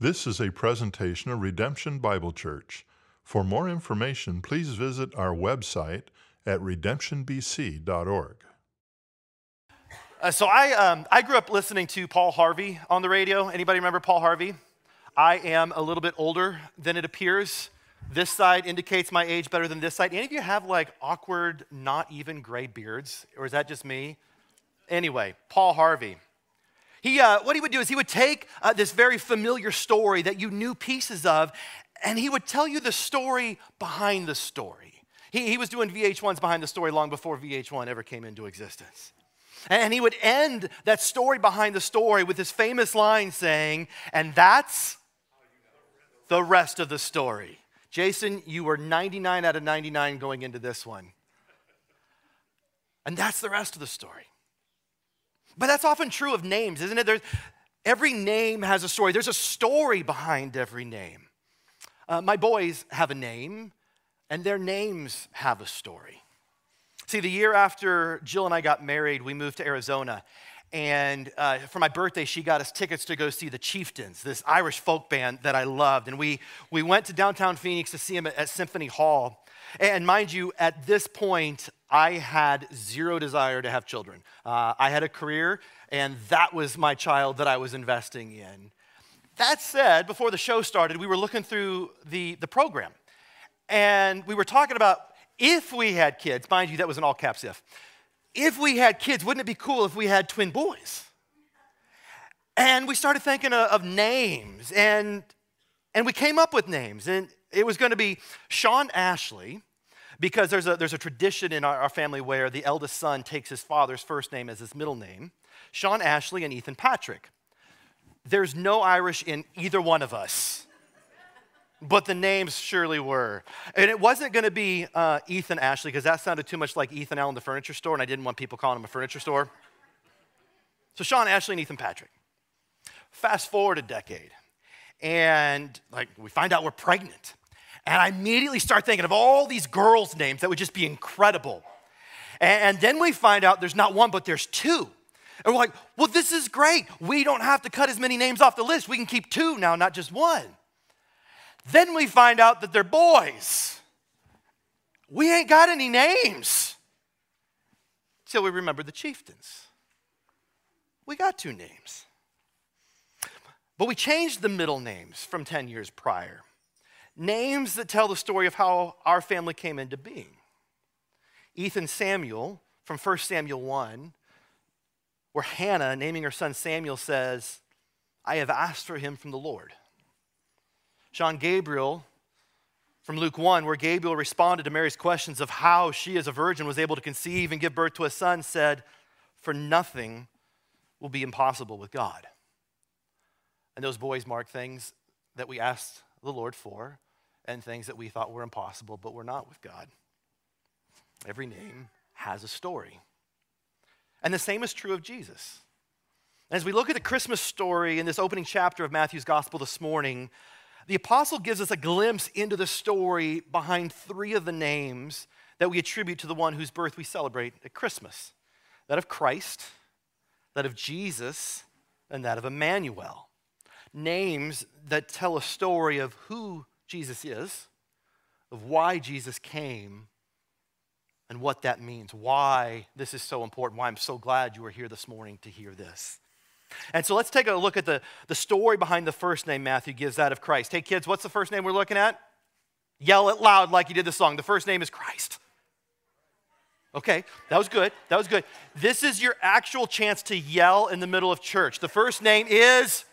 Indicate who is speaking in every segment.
Speaker 1: This is a presentation of Redemption Bible Church. For more information, please visit our website at redemptionbc.org.
Speaker 2: Uh, so I, um, I grew up listening to Paul Harvey on the radio. Anybody remember Paul Harvey? I am a little bit older than it appears. This side indicates my age better than this side. Any of you have like awkward, not even gray beards? Or is that just me? Anyway, Paul Harvey. He, uh, what he would do is he would take uh, this very familiar story that you knew pieces of, and he would tell you the story behind the story. He, he was doing VH1's behind the story long before VH1 ever came into existence. And he would end that story behind the story with his famous line saying, and that's the rest of the story. Jason, you were 99 out of 99 going into this one. And that's the rest of the story. But that's often true of names, isn't it? There's, every name has a story, there's a story behind every name. Uh, my boys have a name, and their names have a story. See, the year after Jill and I got married, we moved to Arizona. And uh, for my birthday, she got us tickets to go see the Chieftains, this Irish folk band that I loved. And we, we went to downtown Phoenix to see them at, at Symphony Hall. And mind you, at this point, I had zero desire to have children. Uh, I had a career, and that was my child that I was investing in. That said, before the show started, we were looking through the, the program, and we were talking about if we had kids, mind you, that was an all caps if. If we had kids, wouldn't it be cool if we had twin boys? And we started thinking of, names, and, and we came up with names. And it was going to be Sean Ashley, because there's a, there's a tradition in our, our, family where the eldest son takes his father's first name as his middle name Sean Ashley and Ethan Patrick. There's no Irish in either one of us, but the names surely were. And it wasn't going to be uh, Ethan Ashley because that sounded too much like Ethan Allen, the furniture store, and I didn't want people calling him a furniture store. So Sean Ashley and Ethan Patrick. Fast forward a decade, and like we find out we're pregnant. And I immediately start thinking of all these girls' names that would just be incredible. And then we find out there's not one, but there's two. And we're like, well, this is great. We don't have to cut as many names off the list. We can keep two now, not just one. Then we find out that they're boys. We ain't got any names. Till we remember the chieftains. We got two names. But we changed the middle names from 10 years prior names that tell the story of how our family came into being. Ethan Samuel from 1 Samuel 1, where Hannah, naming her son Samuel, says, I have asked for him from the Lord. Sean Gabriel from Luke 1, where Gabriel responded to Mary's questions of how she, as a virgin, was able to conceive and give birth to a son, said, For nothing will be impossible with God. And those boys mark things that we asked the Lord for and things that we thought were impossible, but were not with God. Every name has a story. And the same is true of Jesus. As we look at the Christmas story in this opening chapter of Matthew's gospel this morning, the apostle gives us a glimpse into the story behind three of the names that we attribute to the one whose birth we celebrate at Christmas that of Christ, that of Jesus, and that of Emmanuel. Names that tell a story of who Jesus is, of why Jesus came, and what that means, why this is so important, why I'm so glad you are here this morning to hear this. And so let's take a look at the, the story behind the first name Matthew gives that of Christ. Hey, kids, what's the first name we're looking at? Yell it loud like you did the song. The first name is Christ. Okay, that was good. That was good. This is your actual chance to yell in the middle of church. The first name is.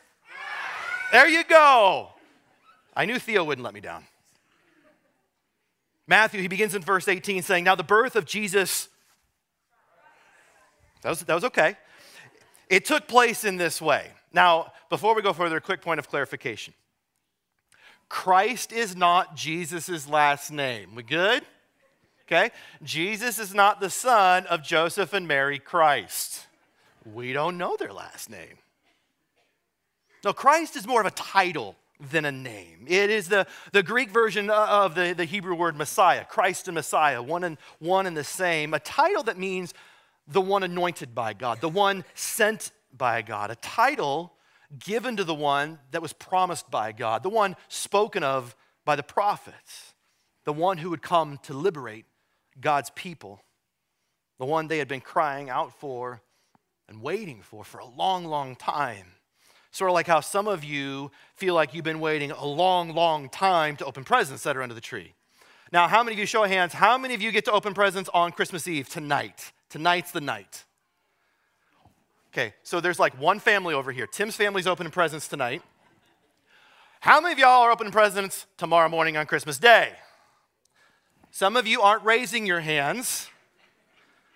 Speaker 2: There you go. I knew Theo wouldn't let me down. Matthew, he begins in verse 18 saying, Now the birth of Jesus, that was, that was okay. It took place in this way. Now, before we go further, a quick point of clarification. Christ is not Jesus' last name. We good? Okay? Jesus is not the son of Joseph and Mary Christ. We don't know their last name. No, Christ is more of a title than a name. It is the, the Greek version of the, the Hebrew word Messiah, Christ and Messiah, one and, one and the same. A title that means the one anointed by God, the one sent by God. A title given to the one that was promised by God, the one spoken of by the prophets, the one who would come to liberate God's people, the one they had been crying out for and waiting for for a long, long time. Sort of like how some of you feel like you've been waiting a long, long time to open presents that are under the tree. Now, how many of you, show of hands, how many of you get to open presents on Christmas Eve tonight? Tonight's the night. Okay, so there's like one family over here. Tim's family's opening presents tonight. How many of y'all are opening presents tomorrow morning on Christmas Day? Some of you aren't raising your hands.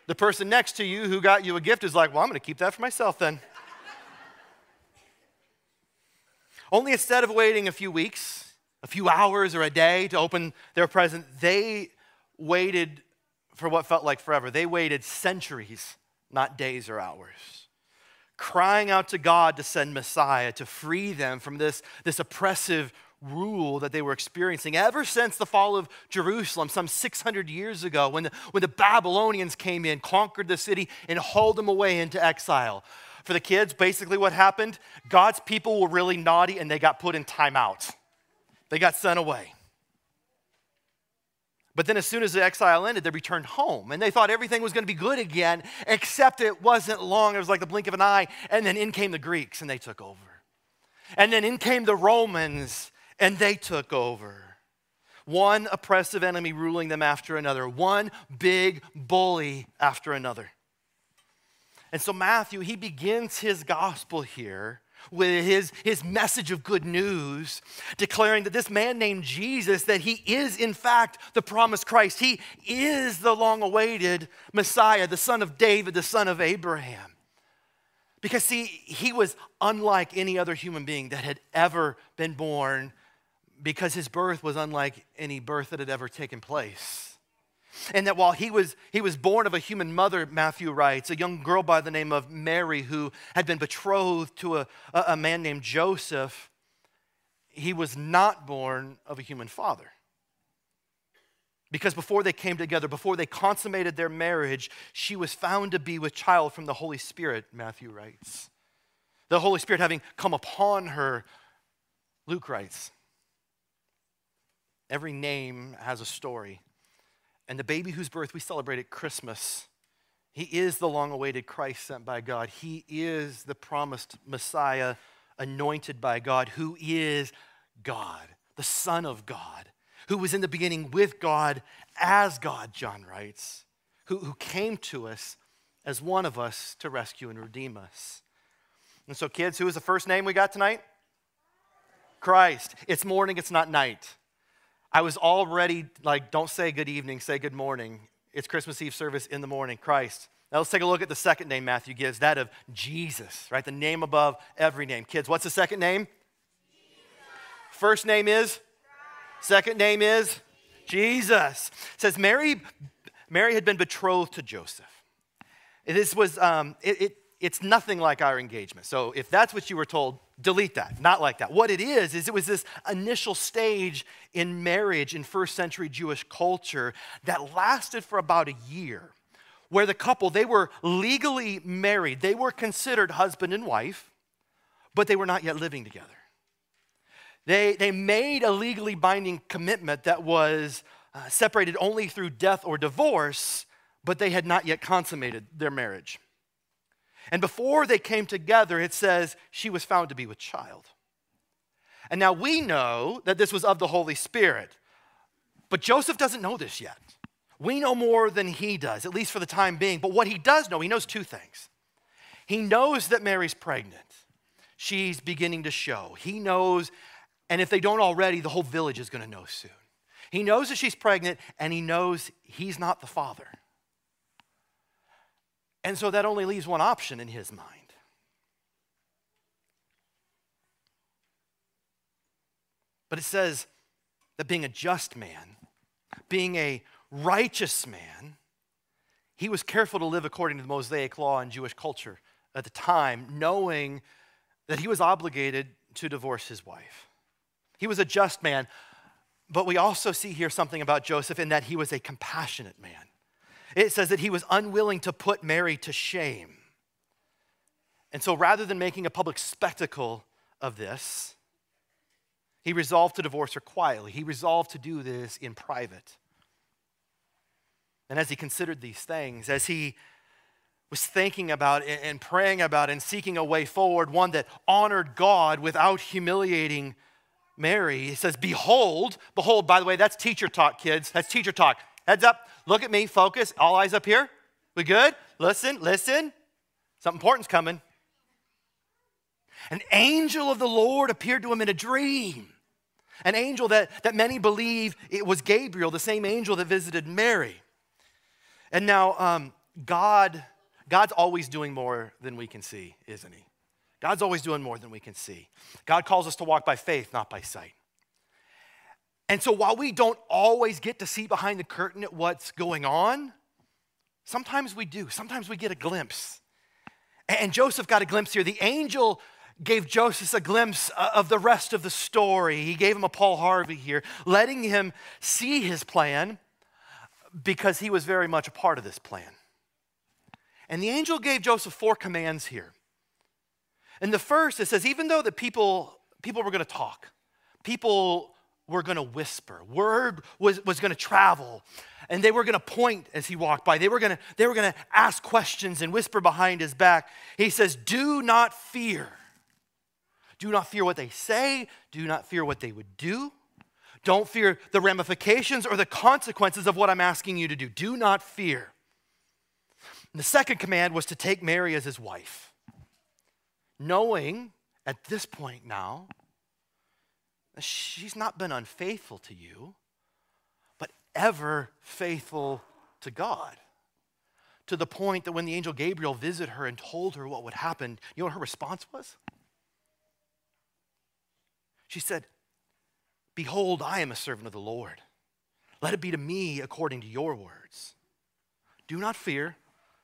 Speaker 2: The person next to you who got you a gift is like, well, I'm going to keep that for myself then. Only instead of waiting a few weeks, a few hours, or a day to open their present, they waited for what felt like forever. They waited centuries, not days or hours crying out to God to send Messiah to free them from this, this oppressive rule that they were experiencing ever since the fall of Jerusalem some 600 years ago when the, when the Babylonians came in, conquered the city, and hauled them away into exile. For the kids, basically what happened, God's people were really naughty and they got put in timeout. They got sent away. But then, as soon as the exile ended, they returned home and they thought everything was going to be good again, except it wasn't long. It was like the blink of an eye. And then in came the Greeks and they took over. And then in came the Romans and they took over. One oppressive enemy ruling them after another, one big bully after another. And so, Matthew, he begins his gospel here with his, his message of good news, declaring that this man named Jesus, that he is in fact the promised Christ. He is the long awaited Messiah, the son of David, the son of Abraham. Because, see, he was unlike any other human being that had ever been born, because his birth was unlike any birth that had ever taken place. And that while he was, he was born of a human mother, Matthew writes, a young girl by the name of Mary who had been betrothed to a, a man named Joseph, he was not born of a human father. Because before they came together, before they consummated their marriage, she was found to be with child from the Holy Spirit, Matthew writes. The Holy Spirit having come upon her, Luke writes. Every name has a story. And the baby whose birth we celebrate at Christmas, he is the long awaited Christ sent by God. He is the promised Messiah anointed by God, who is God, the Son of God, who was in the beginning with God as God, John writes, who, who came to us as one of us to rescue and redeem us. And so, kids, who is the first name we got tonight? Christ. It's morning, it's not night. I was already like, don't say good evening, say good morning. It's Christmas Eve service in the morning, Christ. Now let's take a look at the second name Matthew gives, that of Jesus, right? The name above every name. Kids, what's the second name? Jesus. First name is? Christ. Second name is? Jesus. It says Mary, Mary had been betrothed to Joseph. This was, um, it, it, it's nothing like our engagement. So if that's what you were told, delete that. Not like that. What it is, is it was this initial stage in marriage in first century Jewish culture that lasted for about a year, where the couple, they were legally married. They were considered husband and wife, but they were not yet living together. They, they made a legally binding commitment that was uh, separated only through death or divorce, but they had not yet consummated their marriage. And before they came together, it says she was found to be with child. And now we know that this was of the Holy Spirit, but Joseph doesn't know this yet. We know more than he does, at least for the time being. But what he does know, he knows two things. He knows that Mary's pregnant, she's beginning to show. He knows, and if they don't already, the whole village is going to know soon. He knows that she's pregnant, and he knows he's not the father. And so that only leaves one option in his mind. But it says that being a just man, being a righteous man, he was careful to live according to the Mosaic law and Jewish culture at the time, knowing that he was obligated to divorce his wife. He was a just man, but we also see here something about Joseph in that he was a compassionate man. It says that he was unwilling to put Mary to shame. And so rather than making a public spectacle of this, he resolved to divorce her quietly. He resolved to do this in private. And as he considered these things, as he was thinking about and praying about and seeking a way forward, one that honored God without humiliating Mary, he says, Behold, behold, by the way, that's teacher talk, kids. That's teacher talk. Heads up, look at me, focus, all eyes up here. We good? Listen, listen. Something important's coming. An angel of the Lord appeared to him in a dream. An angel that, that many believe it was Gabriel, the same angel that visited Mary. And now, um, God, God's always doing more than we can see, isn't He? God's always doing more than we can see. God calls us to walk by faith, not by sight. And so while we don't always get to see behind the curtain at what's going on, sometimes we do. Sometimes we get a glimpse. And Joseph got a glimpse here. The angel gave Joseph a glimpse uh, of the rest of the story. He gave him a Paul Harvey here, letting him see his plan because he was very much a part of this plan. And the angel gave Joseph four commands here. And the first, it says, even though the people, people were going to talk, people were going to whisper, word was, was going to travel, and they were going to point as he walked by. They were going to, they were to ask questions and whisper behind his back. He says, Do not fear. Do not fear what they say. Do not fear what they would do. Don't fear the ramifications or the consequences of what I'm asking you to do. Do not fear. And the second command was to take Mary as his wife, knowing at this point now she's not been unfaithful to you, but ever faithful to God. To the point that when the angel Gabriel visited her and told her what would happen, you know what her response was? She said, Behold, I am a servant of the Lord. Let it be to me according to your words. Do not fear.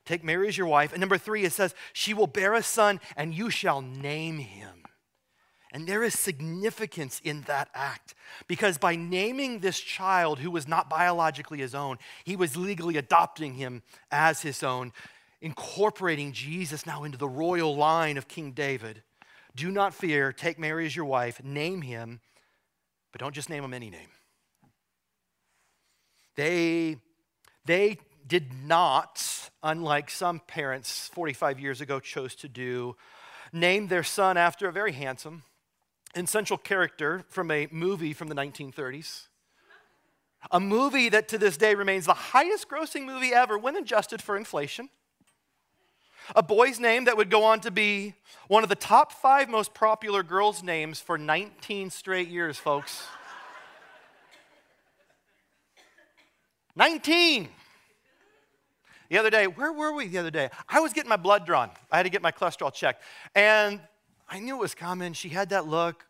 Speaker 2: Take Mary as your wife. And number three, it says, She will bear a son, and you shall name him. And there is significance in that act because by naming this child who was not biologically his own, he was legally adopting him as his own, incorporating Jesus now into the royal line of King David. Do not fear. Take Mary as your wife, name him, but don't just name him any name. They, they did not, unlike some parents 45 years ago chose to do, name their son after a very handsome and central character from a movie from the 1930s. A movie that to this day remains the highest grossing movie ever when adjusted for inflation. A boy's name that would go on to be one of the top five most popular girls' names for 19 straight years, folks. 19. The other day, where were we the other day? I was getting my blood drawn. I had to get my cholesterol checked. And I knew it was coming. She had that look.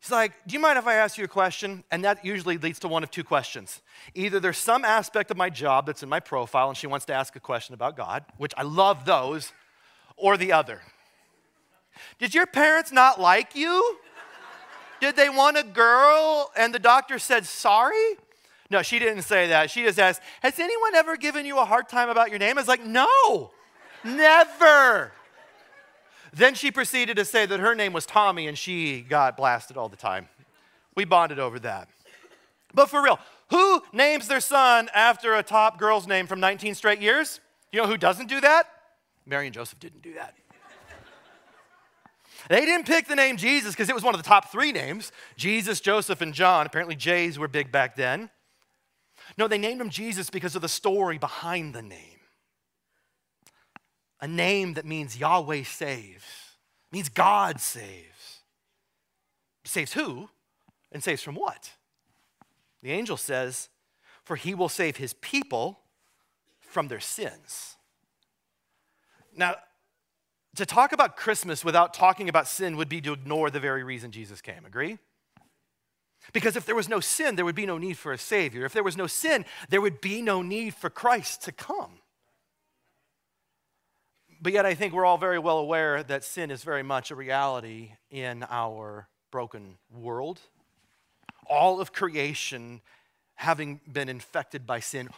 Speaker 2: She's like, Do you mind if I ask you a question? And that usually leads to one of two questions. Either there's some aspect of my job that's in my profile and she wants to ask a question about God, which I love those, or the other. Did your parents not like you? Did they want a girl and the doctor said sorry? No, she didn't say that. She just asked, Has anyone ever given you a hard time about your name? I was like, No, never. Then she proceeded to say that her name was Tommy and she got blasted all the time. We bonded over that. But for real, who names their son after a top girl's name from 19 straight years? You know who doesn't do that? Mary and Joseph didn't do that. They didn't pick the name Jesus because it was one of the top three names Jesus, Joseph, and John. Apparently, J's were big back then. No, they named him Jesus because of the story behind the name a name that means Yahweh saves, means God saves. Saves who? And saves from what? The angel says, For he will save his people from their sins. Now, to talk about Christmas without talking about sin would be to ignore the very reason Jesus came. Agree? Because if there was no sin, there would be no need for a Savior. If there was no sin, there would be no need for Christ to come. But yet, I think we're all very well aware that sin is very much a reality in our broken world. All of creation having been infected by sin,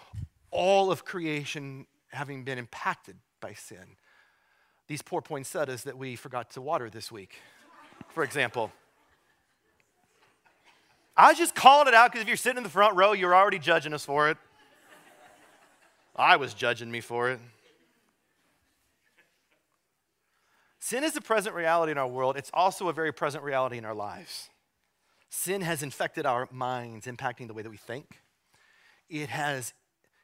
Speaker 2: all of creation having been impacted by sin. these poor poinsettias that we forgot to water this week, for example. I just called it out because if you're sitting in the front row, you're already judging us for it. I was judging me for it. Sin is a present reality in our world, it's also a very present reality in our lives. Sin has infected our minds, impacting the way that we think. It has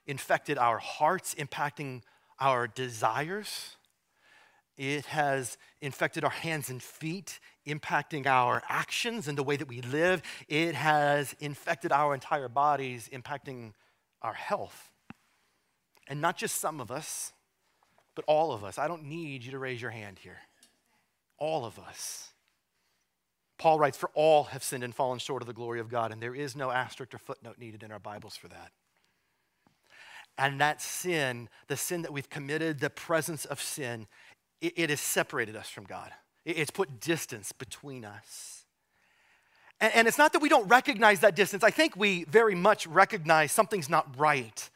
Speaker 2: infected our hearts, impacting our desires. It has infected our hands and feet, impacting our actions and the way that we live. It has infected our entire bodies, impacting our health. And not just some of us, but all of us. I don't need you to raise your hand here. All of us. Paul writes, For all have sinned and fallen short of the glory of God, and there is no asterisk or footnote needed in our Bibles for that. And that sin, the sin that we've committed, the presence of sin, it, it has separated us from God. It, it's put distance between us. And, and it's not that we don't recognize that distance. I think we very much recognize something's not right.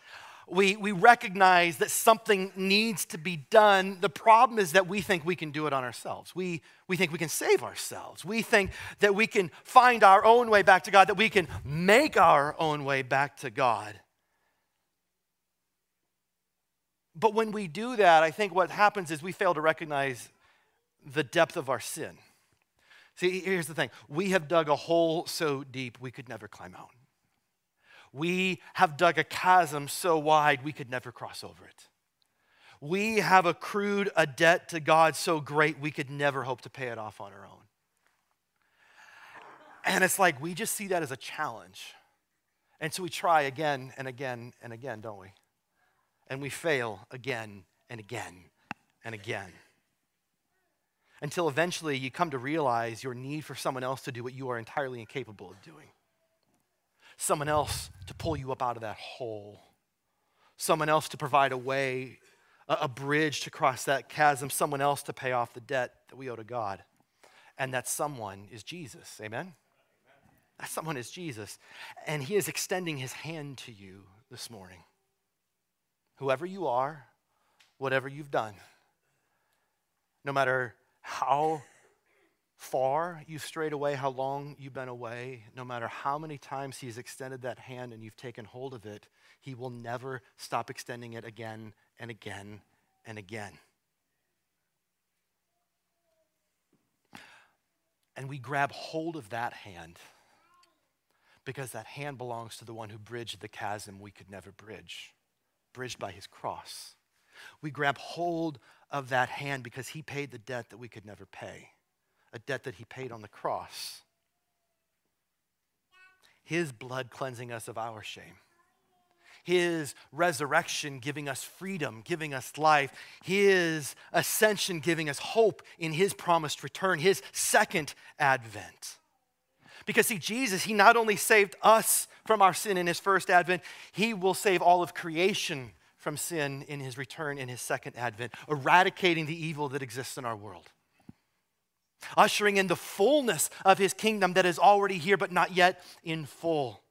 Speaker 2: We, we recognize that something needs to be done. The problem is that we think we can do it on ourselves. We, we think we can save ourselves. We think that we can find our own way back to God, that we can make our own way back to God. But when we do that, I think what happens is we fail to recognize the depth of our sin. See, here's the thing we have dug a hole so deep we could never climb out. We have dug a chasm so wide we could never cross over it. We have accrued a debt to God so great we could never hope to pay it off on our own. And it's like we just see that as a challenge. And so we try again and again and again, don't we? and we fail again and again and again. Until eventually you come to realize your need for someone else to do what you are entirely incapable of doing. Someone else to pull you up out of that hole. Someone else to provide a way, a, bridge to cross that chasm. Someone else to pay off the debt that we owe to God. And that someone is Jesus. Amen? That someone is Jesus. And he is extending his hand to you this morning whoever you are, whatever you've done, no matter how far you've strayed away, how long you've been away, no matter how many times He's extended that hand and you've taken hold of it, He will never stop extending it again and again and again. And we grab hold of that hand because that hand belongs to the one who bridged the chasm we could never bridge bridged by his cross. We grab hold of that hand because he paid the debt that we could never pay, a debt that he paid on the cross. His blood cleansing us of our shame. His resurrection giving us freedom, giving us life. His ascension giving us hope in His promised return, His second advent. Because, see, Jesus, He not only saved us from our sin in His first advent, He will save all of creation from sin in His return in His second advent, eradicating the evil that exists in our world. Ushering in the fullness of His kingdom that is already here but not yet in full.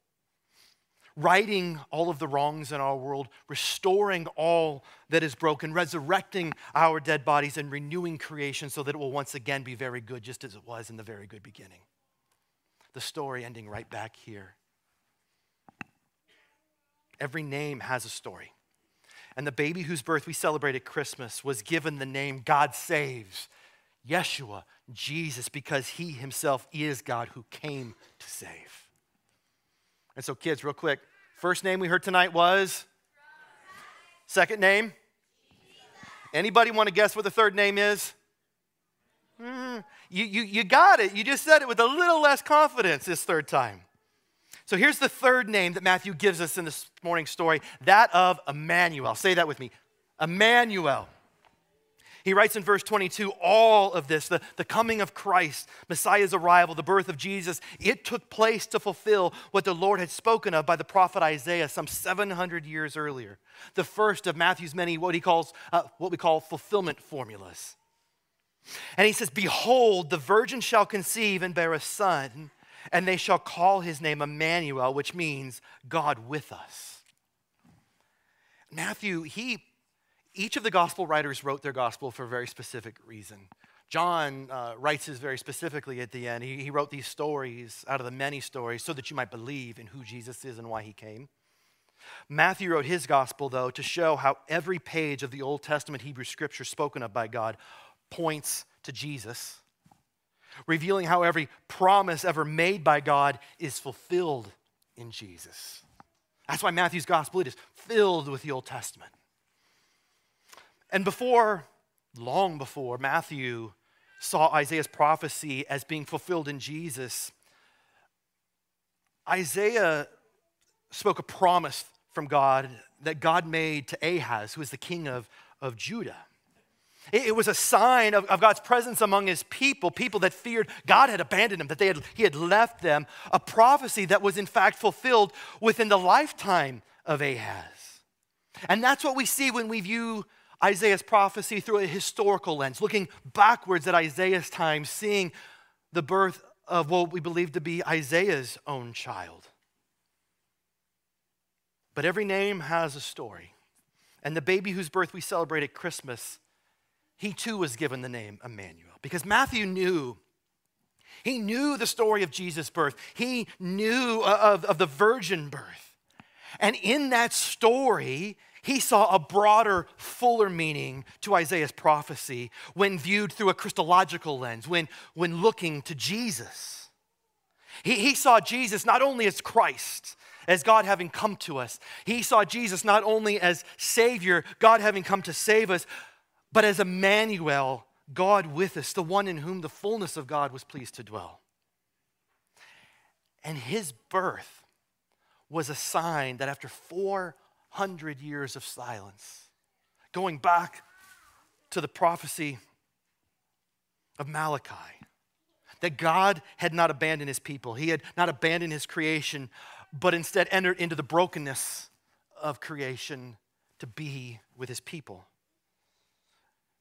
Speaker 2: Righting all of the wrongs in our world, restoring all that is broken, resurrecting our dead bodies, and renewing creation so that it will once again be very good, just as it was in the very good beginning the story ending right back here. Every name has a story. And the baby whose birth we celebrate at Christmas was given the name God saves, Yeshua, Jesus, because he himself is God who came to save. And so, kids, real quick, first name we heard tonight was? Second name? Anybody want to guess what the third name is? Mm, you, you, you got it. You just said it with a little less confidence this third time. So here's the third name that Matthew gives us in this morning's story that of Emmanuel. Say that with me Emmanuel. He writes in verse 22 all of this, the, the coming of Christ, Messiah's arrival, the birth of Jesus, it took place to fulfill what the Lord had spoken of by the prophet Isaiah some 700 years earlier. The first of Matthew's many, what he calls, uh, what we call fulfillment formulas. And he says, Behold, the virgin shall conceive and bear a son, and they shall call his name Emmanuel, which means God with us. Matthew, he, each of the gospel writers wrote their gospel for a very specific reason. John uh, writes his very specifically at the end. He, he wrote these stories out of the many stories so that you might believe in who Jesus is and why he came. Matthew wrote his gospel, though, to show how every page of the Old Testament Hebrew scripture spoken of by God points to Jesus, revealing how every promise ever made by God is fulfilled in Jesus. That's why Matthew's gospel it is filled with the Old Testament. And before, long before, Matthew saw Isaiah's prophecy as being fulfilled in Jesus, Isaiah spoke a promise from God that God made to Ahaz, who was the king of, of Judah. It, was a sign of, of, God's presence among his people, people that feared God had abandoned them, that they had, he had left them, a prophecy that was in fact fulfilled within the lifetime of Ahaz. And that's what we see when we view Isaiah's prophecy through a historical lens, looking backwards at Isaiah's time, seeing the birth of what we believe to be Isaiah's own child. But every name has a story. And the baby whose birth we celebrate at Christmas, he too was given the name Emmanuel. Because Matthew knew, he knew the story of Jesus' birth, he knew uh, of, of the virgin birth. And in that story, he saw a broader, fuller meaning to Isaiah's prophecy when viewed through a Christological lens, when, when looking to Jesus. He, he saw Jesus not only as Christ, as God having come to us, he saw Jesus not only as Savior, God having come to save us, but as Emmanuel, God with us, the one in whom the fullness of God was pleased to dwell. And his birth was a sign that after four hundred years of silence. Going back to the prophecy of Malachi, that God had not abandoned his people, he had not abandoned his creation, but instead entered into the brokenness of creation to be with his people.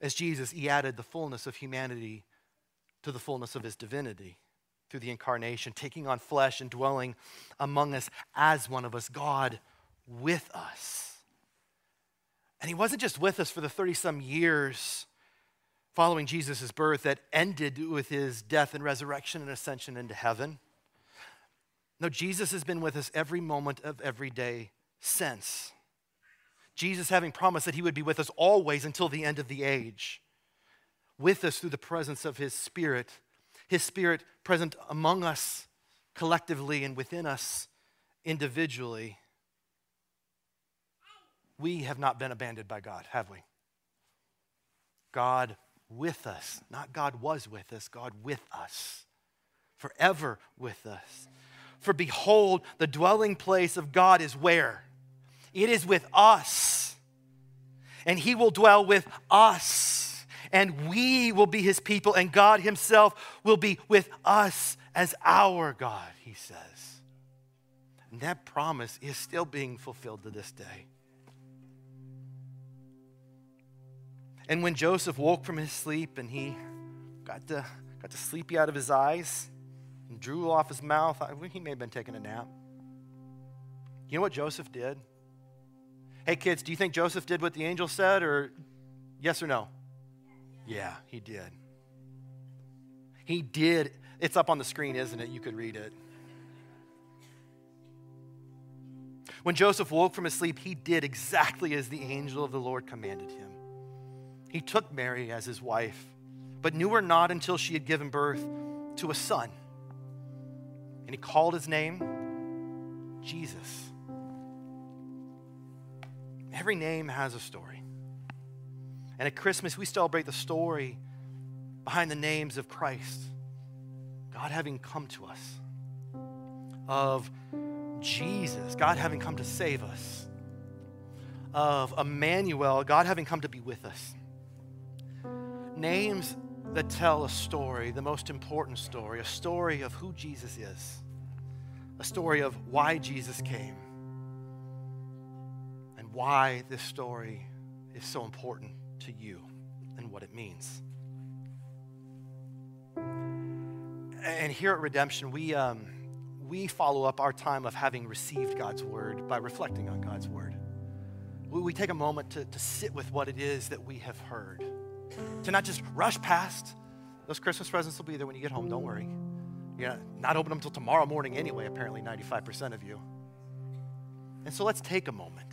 Speaker 2: As Jesus, he added the fullness of humanity to the fullness of his divinity through the incarnation, taking on flesh and dwelling among us as one of us, God with us. And he wasn't just with us for the 30 some years following Jesus' birth that ended with his death and resurrection and ascension into heaven. No, Jesus has been with us every moment of every day since. Jesus having promised that he would be with us always until the end of the age, with us through the presence of his Spirit, his Spirit present among us collectively and within us individually we have not been abandoned by God, have we? God with us, not God was with us, God with us, forever with us. For behold, the dwelling place of God is where? It is with us. And he will dwell with us. And we will be his people, and God himself will be with us as our God, he says. And that promise is still being fulfilled to this day. And when Joseph woke from his sleep and he got the, got the sleepy out of his eyes and drool off his mouth, I, he may have been taking a nap. You know what Joseph did? Hey, kids, do you think Joseph did what the angel said, or yes or no? Yeah, he did. He did. It's up on the screen, isn't it? You could read it. When Joseph woke from his sleep, he did exactly as the angel of the Lord commanded him. He took Mary as his wife, but knew her not until she had given birth to a son. And he called his name Jesus. Every name has a story. And at Christmas, we celebrate the story behind the names of Christ, God having come to us, of Jesus, God having come to save us, of Emmanuel, God having come to be with us names that tell a story, the most important story, a story of who Jesus is, a story of why Jesus came, and why this story is so important to you and what it means. And here at Redemption, we, um, we follow up our time of having received God's word by reflecting on God's word we, we take a moment to, to sit with what it is that we have heard, to not just rush past. Those Christmas presents will be there when you get home, don't worry. You're not, not open them until tomorrow morning anyway, apparently 95% of you. And so let's take a moment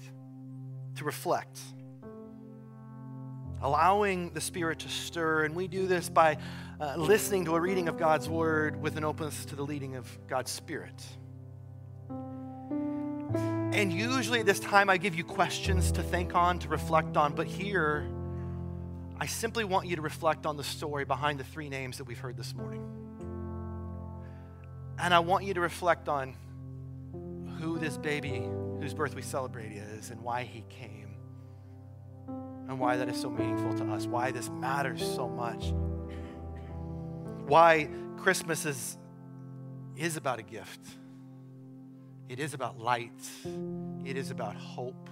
Speaker 2: to reflect, allowing the Spirit to stir. And we do this by uh, listening to a reading of God's Word with an openness to the leading of God's Spirit. And usually at this time, I give you questions to think on, to reflect on. But here, I simply want you to reflect on the story behind the three names that we've heard this morning. And I want you to reflect on who this baby whose birth we celebrate is and why he came and why that is so meaningful to us, why this matters so much, why Christmas is, is about a gift. It is about light. It is about hope.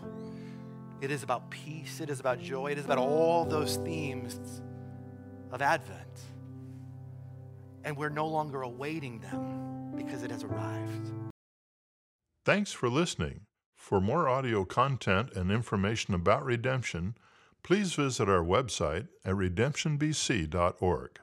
Speaker 2: It is about peace. It is about joy. It is about all those themes of Advent. And we're no longer awaiting them because it has arrived.
Speaker 1: Thanks for listening. For more audio content and information about redemption, please visit our website at redemptionbc.org.